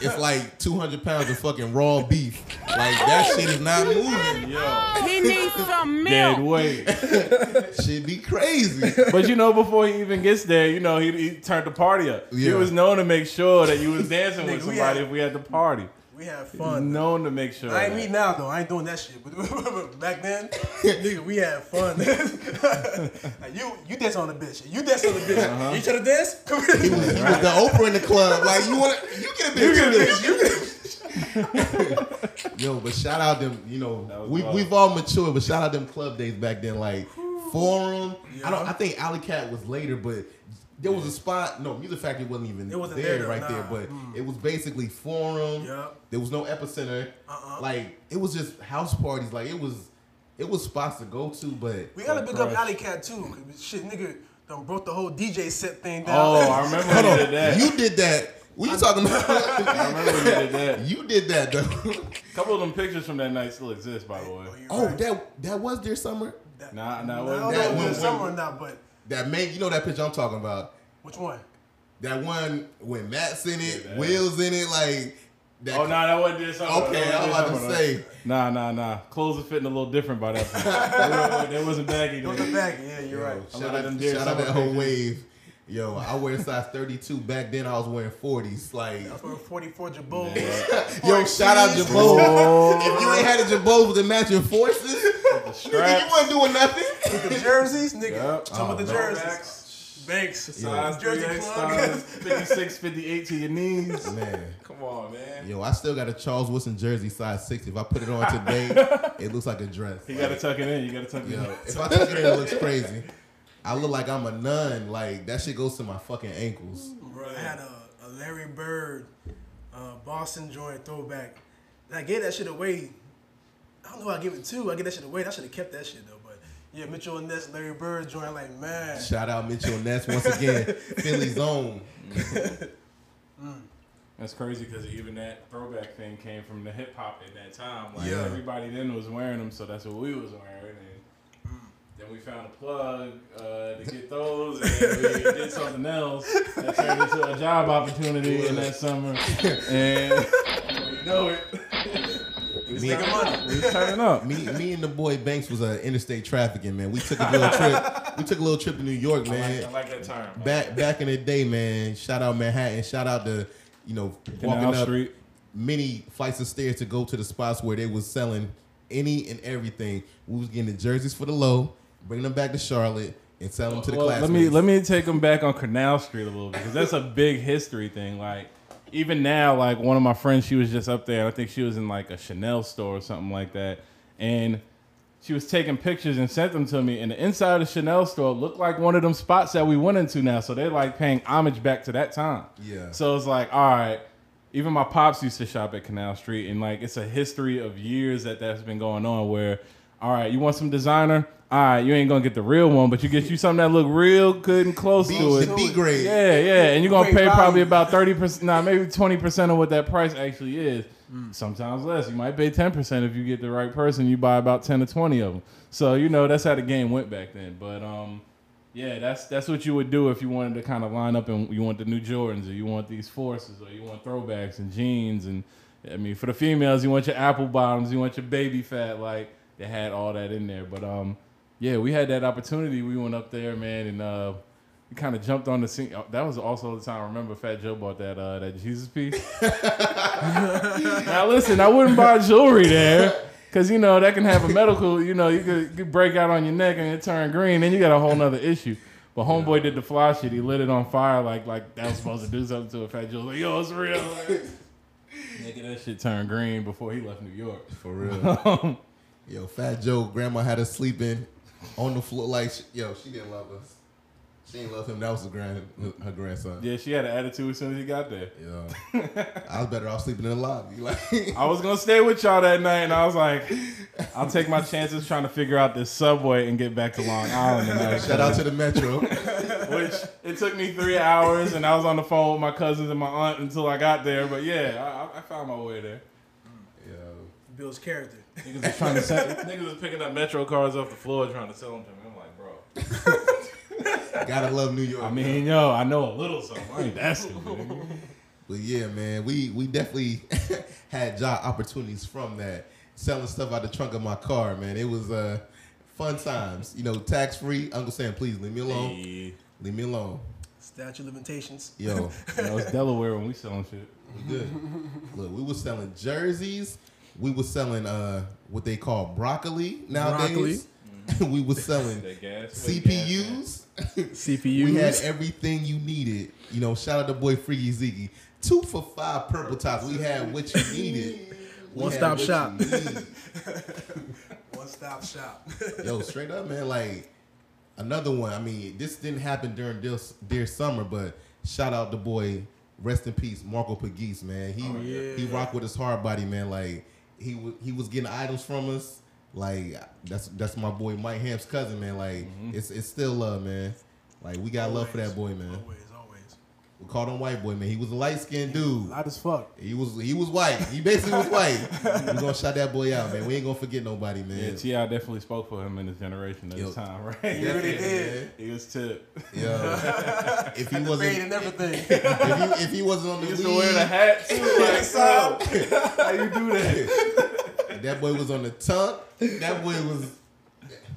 B: It's like 200 pounds of fucking raw beef. Like that shit is not moving.
D: Yo,
F: He needs some
D: dead
F: milk.
D: weight.
B: Shit be crazy.
D: But you know, before he even gets there, you know, he, he turned the party up. He was known to make sure that you was dancing with somebody
C: had-
D: if we had the party.
C: We had fun.
D: Known to make sure.
C: I ain't me now though. I ain't doing that shit. But back then, nigga, we had fun. like, you you dance on the bitch. You dance on the bitch.
D: Uh-huh.
C: You trying to dance? Come
B: He was, he was the Oprah in the club. Like you want to, you get a bitch. You get
C: You can-
B: Yo, but shout out them. You know, we
D: wild.
B: we've all matured. But shout out them club days back then. Like Forum. I don't. I think Alley Cat was later, but. There was a spot. No, Music Factory wasn't even
C: It wasn't
B: there,
C: there,
B: right
C: nah.
B: there. But hmm. it was basically Forum.
C: Yup.
B: There was no epicenter.
C: Uh-uh.
B: Like it was just house parties. Like it was, it was spots to go to. But
C: We gotta
D: Like
C: pick up
D: Crush.
C: Alley Cat too. 'cause shit, nigga, done broke the whole DJ set thing down.
D: Oh, I remember
B: hold
D: when
B: on,
D: he did that.
B: you did that. What you talking
D: I
B: about?
D: remember when he did that.
B: you did that though.
D: A couple of them pictures from that night still exist, by the way.
C: Oh, you
B: oh,
C: right.
B: that that was their summer.
C: That-
D: Nah, nah,
C: I
D: it
C: don't
D: wasn't
B: that
C: if it
B: one-
C: was summer or not, but
B: That man, you know that picture I'm talking about.
C: which one?
B: That one when Matt's in it,
D: Yeah,
B: Will's in it, like that.
D: Oh, nah, that wasn't this.
B: Okay,
D: That
B: I was
D: wasn't
B: about to say.
D: Nah, nah, nah. Clothes are fitting a little different by that point. they, wasn't baggy
C: It was
D: then.
C: the back. Yeah, you're
B: Yo,
C: right.
D: I'm
B: Shout
D: looking
B: out,
D: at them deer
B: shout out
D: summer
B: that whole
D: pictures.
B: wave. Yo, I wear size 32. Back then, I was wearing 40s. Like,
C: That's where 44 Jabot.
B: yo, shout out Jabot. if you ain't had a Jabot with the matching forces, nigga, you
D: straps.
B: wasn't doing nothing.
C: the jerseys, nigga.
D: Yep.
C: Some of the
B: Oh,
C: jerseys.
D: Backs,
C: Banks.
D: Size
C: Jersey
D: 38
C: plug.
D: stars, 56, 58 to your knees.
B: Man,
D: Come on, man.
B: yo, I still got a Charles Wilson jersey size 60. If I put it on today, it looks like a dress.
D: You gotta tuck it in. You gotta tuck it
B: Yo,
D: in.
B: if I took it in, it looks crazy. I look like I'm a nun. Like that shit goes to my fucking ankles.
C: Bro, I had a, a Larry Bird uh, Boston joint throwback. And I gave that shit away. I don't know I give it to. I gave that shit away. I should have kept that shit though. But yeah, Mitchell and Ness, Larry Bird joint. Like man,
B: Shout out Mitchell and Ness once again. Philly's own.
D: That's crazy because even that throwback thing came from the hip hop at that time. Like
B: Yeah.
D: everybody then was wearing them, so that's what we was wearing. And then we found a plug uh, to get those, and we did something else that turned into a job opportunity in that summer. And you know it. We was
B: Me-
D: turning up. We was turning up.
B: Me, me and the boy Banks was uh, interstate trafficking, man. We took a little trip. We took a little trip to New York,
D: I like,
B: man.
D: I like that term.
B: Back back in the day, man. Shout out Manhattan. Shout out to you know walking
D: Canal
B: up
D: Street.
B: many flights of stairs to go to the spots where they was selling any and everything. We was getting the jerseys for the low, bringing them back to Charlotte, and selling them to the
D: Well,
B: classmates.
D: let me let me take them back on Canal Street a little bit because that's a big history thing. Like even now, like one of my friends, she was just up there. I think she was in like a Chanel store or something like that, and she was taking pictures and sent them to me. And the inside of the Chanel store looked like one of them spots that we went into now. So they're like paying homage back to that time.
B: Yeah.
D: So it's like, all right. Even my pops used to shop at Canal Street, and like it's a history of years that that's been going on. Where, all right, you want some designer? All right, you ain't gonna get the real one, but you get you something that look real good and close
B: B,
D: to it.
B: the B grade.
D: Yeah, yeah, and you're gonna pay probably about thirty percent, nah, maybe twenty percent of what that price actually is. Sometimes less. You might pay ten percent if you get the right person. You buy about ten to twenty of them. So you know that's how the game went back then. But um, yeah, that's that's what you would do if you wanted to kind of line up and you want the new Jordans or you want these forces or you want throwbacks and jeans and I mean for the females you want your apple bottoms, you want your baby fat like they had all that in there. But um, yeah, we had that opportunity. We went up there, man, and uh. We kind of jumped on the scene. Oh, That was also the time. I remember Fat Joe bought that uh, that Jesus piece. now listen, I wouldn't buy jewelry there, Cause you know that can have a medical. You know you could, you could break out on your neck and it turn green. Then you got a whole nother issue. But homeboy did the fly shit. He lit it on fire like like that was supposed to do something to a fat Joe. Like yo, it's real. Like, nigga, that shit turned green before he left New York.
B: For real. yo, Fat Joe, grandma had us sleeping on the floor. Like, yo, she didn't love us. She didn't love him. That was her, grand, her grandson.
D: Yeah, she had an attitude as soon as he got there.
B: Yo, I was better off sleeping in the lobby. Like,
D: I was gonna stay with y'all that night, and I was like, I'll take my chances trying to figure out this subway and get back to Long Island tonight.
B: shout out to the Metro.
D: Which it took me three hours, and I was on the phone with my cousins and my aunt until I got there. But yeah, I, I found my way there.
B: yo,
C: Bill's character.
D: Niggas was trying to sell, niggas was picking up Metro cards off the floor trying to sell them to me. I'm like, bro.
B: gotta love New York.
D: I mean, yo, I know a little something. I ain't that stupid.
B: But yeah, man, we we definitely had job opportunities from that. Selling stuff out the trunk of my car, man. It was uh fun times. You know, tax free. Uncle Sam, please leave me alone.
D: Hey,
B: Leave me alone.
C: Statue of limitations.
B: Yo,
D: you know, it's Delaware when we selling shit.
B: we good. Look, we was selling jerseys. We was selling uh what they call broccoli nowadays. we was selling
D: gas,
B: CPUs.
C: CPUs.
B: we had everything you needed. You know, shout out to boy Freaky Ziggy. Two for five purple tops. We had what you needed. We
C: One stop
B: what
C: shop. One stop shop.
B: Yo, straight up, man. Like another one. I mean, this didn't happen during dear, dear summer, but shout out the boy. Rest in peace, Marco Pagis, man. He
C: yeah.
B: he rocked with his hard body, man. Like he wa- he was getting items from us. Like that's that's my boy Mike Hamp's cousin, man. Like mm-hmm. it's it's still love, man. Like we got love for that boy, man.
C: Always, always.
B: We called him white boy, man. He was a light skinned dude.
C: Light as fuck.
B: He was he was white. He basically was white. We're gonna shout that boy out, man. We ain't gonna forget nobody, man.
D: Yeah,
B: man.
D: T.I. definitely spoke for him in his generation at
B: Yo.
D: the time, right?
C: He really did.
D: He was tip.
B: Yo, if he
C: The
B: wasn't
C: fade and everything.
B: if he, if he wasn't on the
D: He used to
B: lead,
D: wear the hat too. Like,
C: So-
D: how you do that?
B: that boy was on the tongue. That boy was,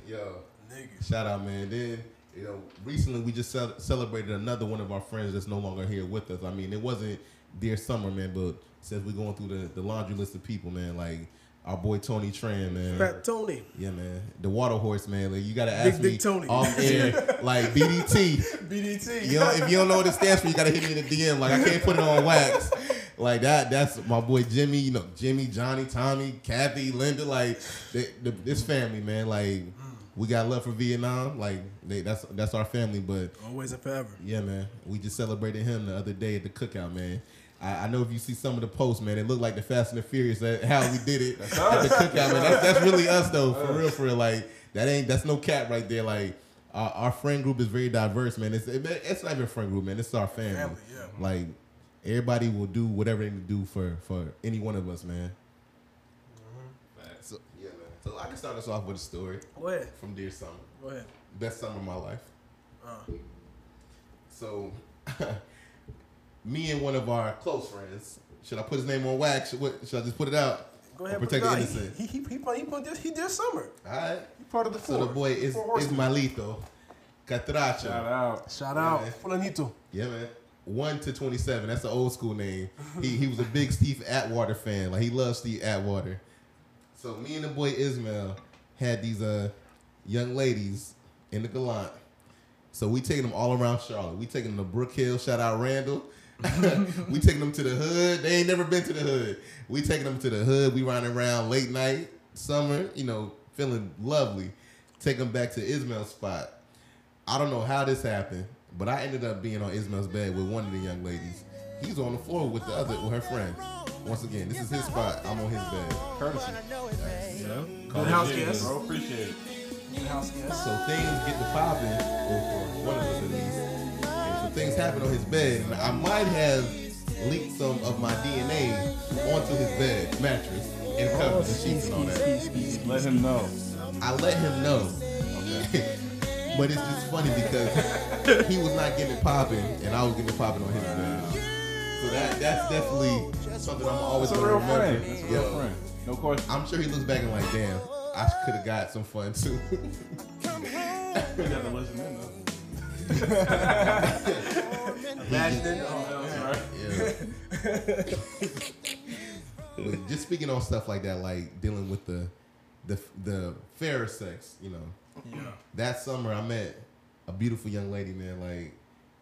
B: yo.
C: Nigga.
B: Shout out, man. Then you know, recently we just celebrated another one of our friends that's no longer here with us. I mean, it wasn't dear summer, man, but since we're going through the, the laundry list of people, man, like our boy Tony Tran, man.
C: Fat Tony.
B: Yeah, man. The water horse, man. Like you gotta ask
C: Big
B: me
C: Tony.
B: off air, like BDT.
C: BDT.
B: You know, if you don't know what it stands for, you gotta hit me in the DM. Like I can't put it on wax. Like that. That's my boy Jimmy. You know, Jimmy, Johnny, Tommy, Kathy, Linda. Like they, the, this family, man. Like we got love for Vietnam. Like they, that's that's our family. But
C: Always and forever.
B: yeah, man. We just celebrated him the other day at the cookout, man. I, I know if you see some of the posts, man, it looked like the Fast and the Furious that how we did it at the cookout, man. That's, that's really us though, for real, for real. Like that ain't that's no cap right there. Like our, our friend group is very diverse, man. It's it, it's not even a friend group, man. It's our family.
C: Family, yeah.
B: Like everybody will do whatever they can do for for any one of us, man. So yeah, man. So I can start us off with a story
C: Go ahead.
B: from Dear Summer,
C: Go ahead.
B: best summer of my life.
C: Uh,
B: So, me and one of our close friends. Should I put his name on wax? Should, what, should I just put it out?
C: go ahead.
B: Or protect the
C: Nah, he,
B: innocent.
C: he, he, he, he, put this, he did summer.
B: All right.
C: He part of the four.
B: So the boy is
C: Four horsemen.
B: Ismaelito Catracho.
D: Shout out.
C: Shout out.
B: man.
C: Fulanito.
B: Yeah, man. One to twenty-seven. That's an old school name. He he was a big Steve Atwater fan. Like he loves Steve Atwater. So me and the boy Ismail had these uh young ladies in the Galant. So we taking them all around Charlotte. We taking them to Brook Hill. Shout out Randall. we taking them to the hood. They ain't never been to the hood. We taking them to the hood. We riding around late night, summer. You know, feeling lovely. Take them back to Ismail's spot. I don't know how this happened, but I ended up being on Ismail's bed with one of the young ladies. He's on the floor with the other, with her friend. Once again, this is his spot. I'm on his bed.
D: Courtesy.
C: Good house guest.
D: bro. Appreciate it.
C: Good house guest.
B: So things get to popping, or for one of us at least. And so things happen on his bed, and I might have leaked some of my DNA onto his bed mattress and covers and sheets and all that.
D: Let him know.
B: I let him know. Okay. but it's just funny because he was not getting it popping, and I was getting it popping on his bed. So that that's definitely something I'm always
D: That's a
B: gonna
D: real
B: remember.
D: friend. That's a
B: Yo,
D: real friend. No question.
B: I'm sure he looks back and like, damn, I could have got some fun too.
D: You got to listen in though.
C: Imagining. Oh,
B: Yeah. But just speaking on stuff like that, like dealing with the the the fairer sex, you know.
C: Yeah.
B: That summer I met a beautiful young lady, man. Like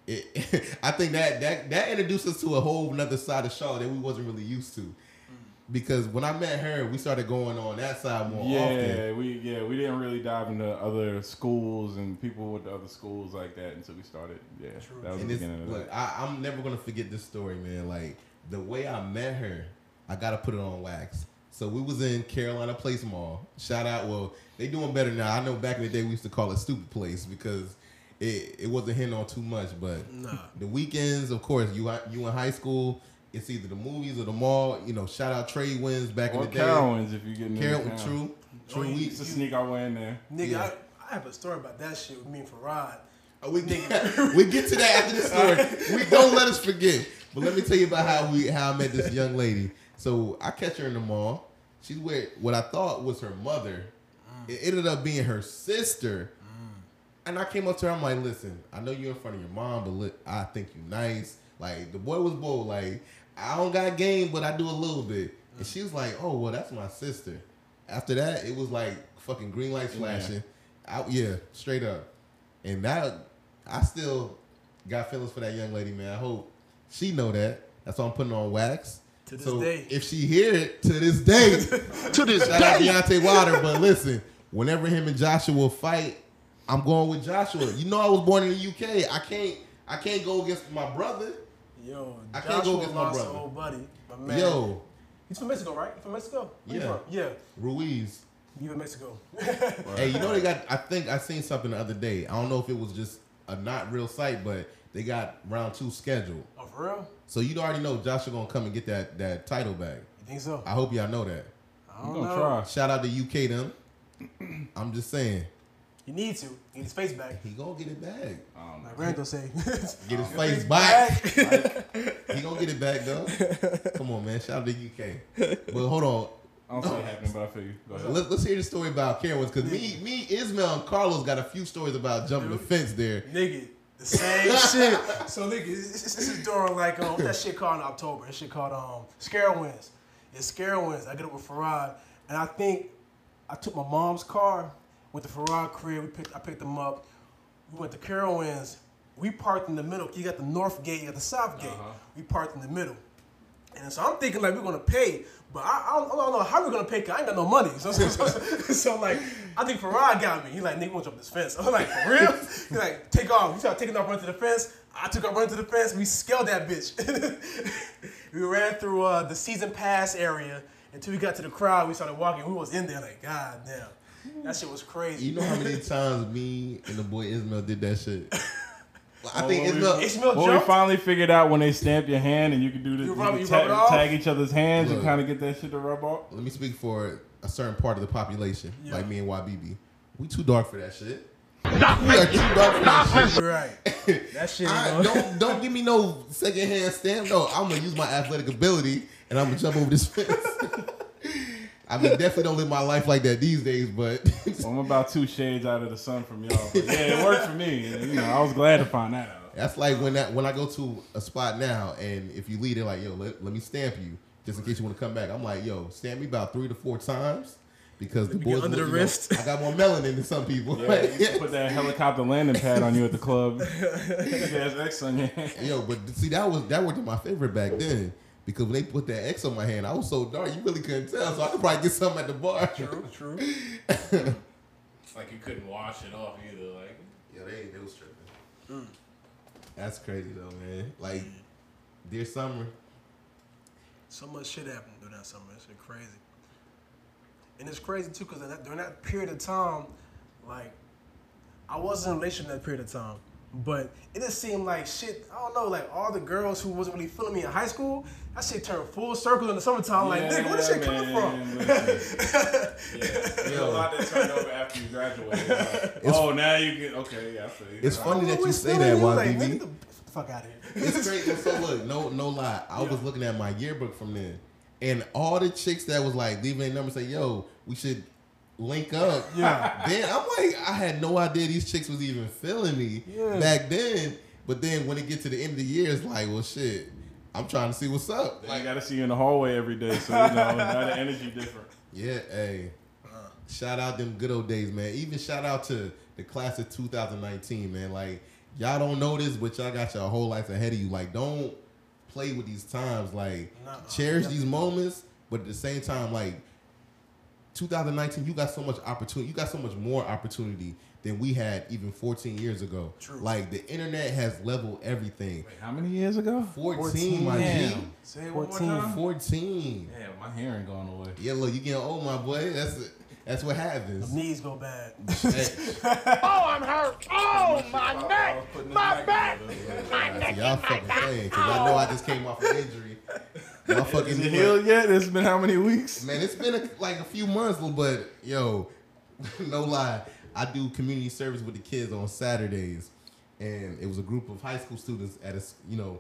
B: it, I think that that that introduced us to a whole another side of Charlotte that we wasn't really used to. Because when I met her, we started going on that side more
D: Yeah,
B: often.
D: we yeah we didn't really dive into other schools and people with other schools like that until we started. Yeah,
C: True.
D: that was
B: And
D: the beginning of
B: look,
D: that.
B: I, I'm never gonna forget this story, man. Like the way I met her, I gotta put it on wax. So we was in Carolina Place Mall. Shout out, well, they doing better now. I know back in the day we used to call it Stupid Place because it, it wasn't hitting on too much. But
C: Nah.
B: the weekends, of course, you you in high school, it's either the movies or the mall. You know, shout out trade wins back
D: Or
B: in the day.
D: Carowinds if you get
B: Carol,
D: Carol,
B: true, true.
C: Oh, you-
B: we,
D: Used to sneak our way in there.
C: Nigga,
B: Yeah.
C: I, I have a story about that shit with me and Farad.
B: Uh, We get, we get to that after the story. We don't let us forget. But let me tell you about how we how I met this young lady. So I catch her in the mall. She's with what I thought was her mother. It ended up being her sister. And I came up to her. I'm like, listen, I know you're in front of your mom, but look, I think you nice. Like the boy was bold. Like I don't got game, but I do a little bit. And she was like, oh well, that's my sister. After that, it was like fucking green lights flashing. Out, yeah, straight up. And that I still got feelings for that young lady, man. I hope she know that. That's why I'm putting on wax.
C: To this
B: so
C: day.
B: if she hear it to this day,
E: To this
B: shout out
E: day.
B: Deontay Wilder. But listen, whenever him and Joshua fight, I'm going with Joshua. You know I was born in the UK. I can't I can't go against my brother.
C: Yo,
B: I
C: Joshua
B: can't go against my
C: lost
B: brother.
C: an old buddy. My man.
B: Yo,
C: He's from Mexico, right? From Mexico? Where
B: Yeah.
C: from? Yeah.
B: Ruiz.
C: You from Mexico.
B: Hey, you know they got. I think I seen something the other day. I don't know if it was just a not real site, but they got round two scheduled.
C: oh, for real?
B: So you already know Joshua gonna come and get that that title back.
C: You think so?
B: I hope y'all know that.
C: I
D: I'm
C: don't
D: gonna
C: know.
D: try.
B: Shout out to UK them. I'm just saying
C: You need to. Get his face back.
B: he gonna get it back.
D: Um,
C: Like Randall say.
B: Get his face back. he gonna get it back though. Come on, man. Shout out to UK. But hold on.
D: I don't see it happening, but I feel you. Go ahead.
B: Let, let's hear the story about Karen because me, me, Ismail, and Carlos got a few stories about jumping the fence there.
C: nigga, the same shit. So nigga, this, this, this is during like um that shit called in October. That shit called um SCarowinds. It's SCarowinds. I get up with Farad, and I think I took my mom's car with the Farad crib. We picked, I picked them up. We went to Carowinds. We parked in the middle. You got the north gate, you got the south gate. We parked in the middle. And so I'm thinking like we're gonna pay, but I, I, don't, I don't know how we're gonna pay. Cause I ain't got no money. So, so, so, so, like I think Farad got me. He like nigga want jump this fence. I'm like for real? He like take off. We started taking off, run to the fence. I took off, run to the fence. We scaled that bitch. we ran through uh, the season pass area until we got to the crowd. We started walking. We was in there like god damn. That shit was crazy.
B: You know how many times me and the boy Ismail did that shit? I think
D: when we-
B: Ismail.
C: Ishmael
D: Well, we
C: jumped.
D: finally figured out when they stamp your hand and you can do this,
C: You
D: you
C: rub-
D: can
C: you
D: ta-
C: rub it off?
D: tag each other's hands and kind of get that shit to rub off.
B: Let me speak for a certain part of the population,
C: Yeah.
B: like me and YBB. We too dark for that shit. We are too dark for that shit.
C: Right. That shit.
B: I,
C: gonna-
B: don't don't give me no second hand stamp. No, I'm gonna use my athletic ability and I'm gonna jump over this fence. I mean, definitely don't live my life like that these days, but
D: Well, I'm about two shades out of the sun from y'all. But yeah, it worked for me. And, you know, I was glad to find that out.
B: that's like when that when I go to a spot now and if you lead it like, yo, let, let me stamp you just in case you want to come back. I'm like, yo, stamp me about three to four times because the
C: me get
B: boys
C: under
B: you
C: the
B: know,
C: wrist.
B: I got more melanin than some people.
D: Yeah, you used to put that helicopter landing pad on you at the club. Big ass X on your.
B: Yo, but see that was that was my favorite back then because when they put that X on my hand, I was so dark you really couldn't tell. So I could probably get something at the bar.
C: True, true.
D: Like you couldn't wash it off either. Like
B: Yeah, they they was tripping. Mm. That's crazy though, man. Like, dear summer,
C: So much shit happened during that summer. It's crazy. And it's crazy too, because during that period of time, like, I wasn't in a relationship in that period of time. But it just seemed like shit, I don't know, like all the girls who wasn't really feeling me in high school, that shit turned full circle in the summertime. like, nigga, where this shit coming from?
D: man, listen. yeah, there's a lot that turned over after you graduated. Like, oh, now you get okay. Yeah, I feel you.
B: it's funny that you say that,
C: you, like,
B: YBB.
C: nigga, get the fuck out of here.
B: it's crazy. So look, no, no lie. I was looking at my yearbook from then, and all the chicks that was like leaving their number say, "Yo, we should link up."
C: Yeah.
B: Then I'm like, I had no idea these chicks was even feeling me
C: Yeah.
B: back then. But then when it get to the end of the year, it's like, well, shit. I'm trying to see what's up.
D: I got to see you in the hallway every day, so you know now the energy different.
B: Yeah, hey. shout out them good old days, man. Even shout out to the class of 2019, man. Like y'all don't know this, but y'all got your whole life ahead of you. Like don't play with these times. Like
C: Nuh-uh.
B: cherish these moments, but at the same time, like 2019, you got so much opportunity. You got so much more opportunity than we had even 14 years ago.
C: True.
B: Like the internet has leveled everything.
D: Wait, how many years ago?
B: 14, my G.
D: Say it one more
C: 14.
D: time.
B: 14.
D: Yeah, my hearing going away.
B: Yeah, look, you getting old, my boy. That's that's what happens.
C: The knees go bad.
F: Oh, I'm hurt. Oh, my neck. My back.
B: so y'all fucking saying, because I know I just came off an injury. Y'all fucking
D: Is it healed yet? It's been how many weeks?
B: Man, it's been a, like a few months, but yo, no lie, I do community service with the kids on Saturdays, and it was a group of high school students at a, you know,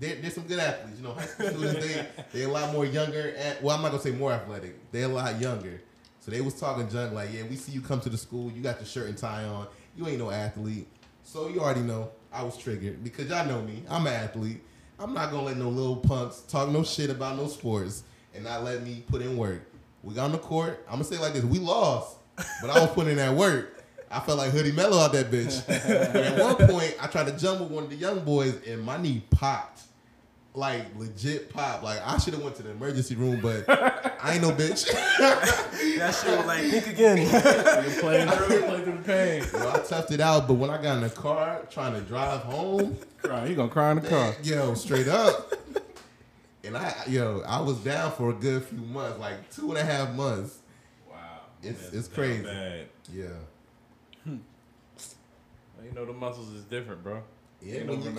B: they're, they're some good athletes. You know, high school students they they're a lot more younger. At, well, I'm not gonna say more athletic. They're a lot younger. So they was talking junk like, yeah, we see you come to the school, you got your shirt and tie on, you ain't no athlete. So you already know I was triggered because y'all know me. I'm an athlete. I'm not gonna let no little punks talk no shit about no sports and not let me put in work. We got on the court. I'm gonna say it like this: we lost, but I was putting in that work. I felt like Hoodie Melo out that bitch. At one point, I tried to jump with one of the young boys, and my knee popped, like legit pop. Like I should have went to the emergency room, but I ain't no bitch.
C: That shit was like think again.
D: You playing through, play through the pain.
B: Yo, I toughed it out, but when I got in the car trying to drive home,
D: Cry. You gonna cry in the car?
B: yo, straight up. And I, yo, I was down for a good few months, like two and a half months.
D: Wow.
B: It's- it's crazy.
D: bad.
B: Yeah.
D: Well, you know the muscles is different, bro.
B: Yeah,
D: Ain't
B: when you-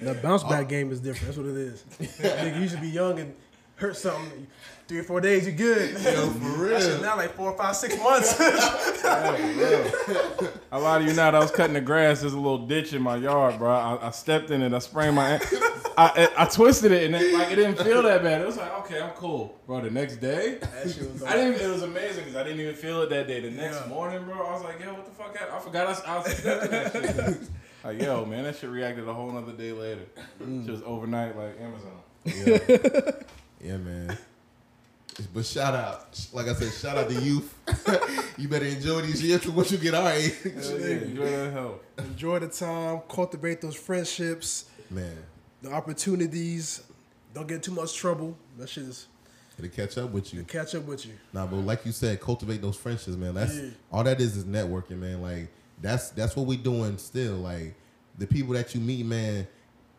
C: The bounce back oh. game is different. That's what it is. Nigga, you should be young and hurt something. Three or four days, you good.
B: Yo, for
C: That shit
B: real.
C: now like four, five, six months.
D: I lie to you not. I was cutting the grass. There's a little ditch in my yard, bro. I, I stepped in it. I sprained my. I, I, I twisted it and it, like it didn't feel that bad. It was like okay, I'm cool, bro. The next day,
C: that shit was
D: I didn't. It was amazing because I didn't even feel it that day. The next
C: Yeah.
D: morning, bro, I was like, yo, what the fuck? happened? I forgot I, I was stepping that shit. Like yo, man, that shit reacted a whole nother day later. Mm. Just overnight, like Amazon.
B: Yeah. yeah, man. But shout out, like I said, shout out to youth. you better enjoy these years to what you get our age.
D: Hell yeah, enjoy that health.
C: Enjoy the time, cultivate those friendships,
B: Man,
C: the opportunities. Don't get too much trouble. That shit is
B: it'll catch up with you.
C: catch up with you.
B: Nah, but like you said, cultivate those friendships, man. That's
C: Yeah.
B: all that is is networking, man. Like that's that's what we doing still. Like the people that you meet, man.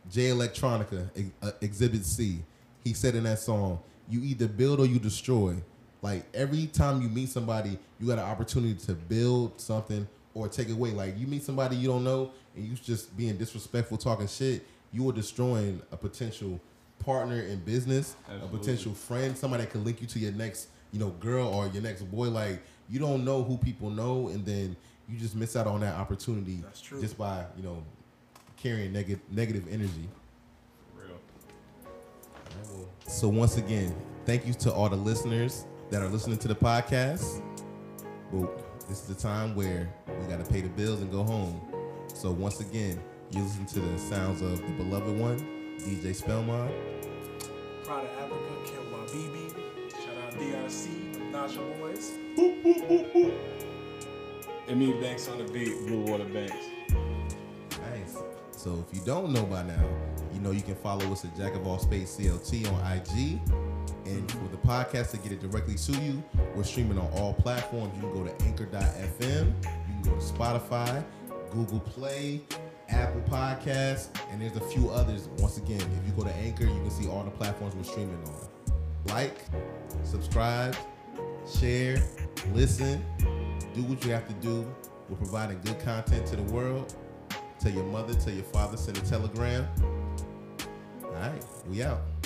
B: Jay Electronica, Ex- uh, Exhibit C. He said in that song, "You either build or you destroy." Like every time you meet somebody, you got an opportunity to build something or take away. Like you meet somebody you don't know and you just being disrespectful, talking shit. You are destroying a potential partner in business,
D: Absolutely.
B: a potential friend, somebody that can link you to your next, you know, girl or your next boy. Like you don't know who people know, and then you just miss out on that opportunity just by you know carrying negative negative energy.
D: For real.
B: So once again, thank you to all the listeners that are listening to the podcast. But this is the time where we got to pay the bills and go home. So once again, you listen to the sounds of the beloved one, DJ Spellmon.
C: Proud of Africa, Kemba BB. Shout out DRC, Nasha Boys.
D: And me Banks on the beat, Blue Water Banks.
B: Nice. So if you don't know by now, you know you can follow us at Jack of All Space CLT on IG. And for the podcast to get it directly to you, we're streaming on all platforms. You can go to anchor.fm, you can go to Spotify, Google Play, Apple Podcasts, and there's a few others. Once again, if you go to Anchor, you can see all the platforms we're streaming on. Like, subscribe, share, listen, do what you have to do. We're providing good content to the world. Tell your mother, tell your father, send a telegram. All right, we out.